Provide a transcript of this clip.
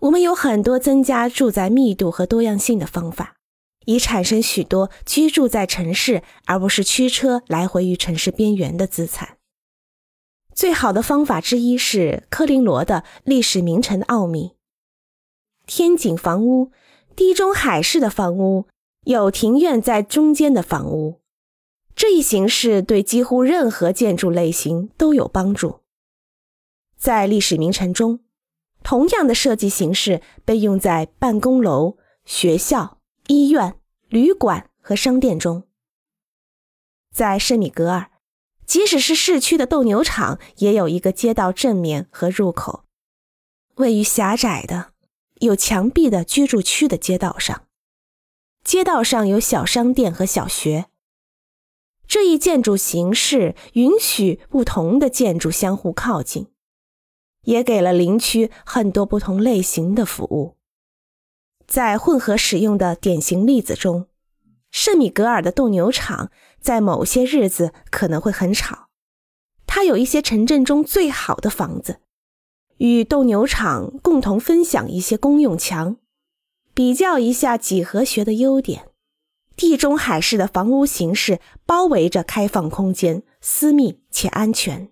我们有很多增加住宅密度和多样性的方法，以产生许多居住在城市而不是驱车来回于城市边缘的资产。最好的方法之一是科林罗的历史名城奥秘。天井房屋、地中海式的房屋、有庭院在中间的房屋，这一形式对几乎任何建筑类型都有帮助。在历史名城中，同样的设计形式被用在办公楼、学校、医院、旅馆和商店中。在圣米格尔，即使是市区的斗牛场，也有一个街道正面和入口，位于狭窄的。有墙壁的居住区的街道上，街道上有小商店和小学。这一建筑形式允许不同的建筑相互靠近，也给了邻区很多不同类型的服务。在混合使用的典型例子中，圣米格尔的斗牛场在某些日子可能会很吵。它有一些城镇中最好的房子。与斗牛场共同分享一些公用墙，比较一下几何学的优点。地中海式的房屋形式包围着开放空间，私密且安全。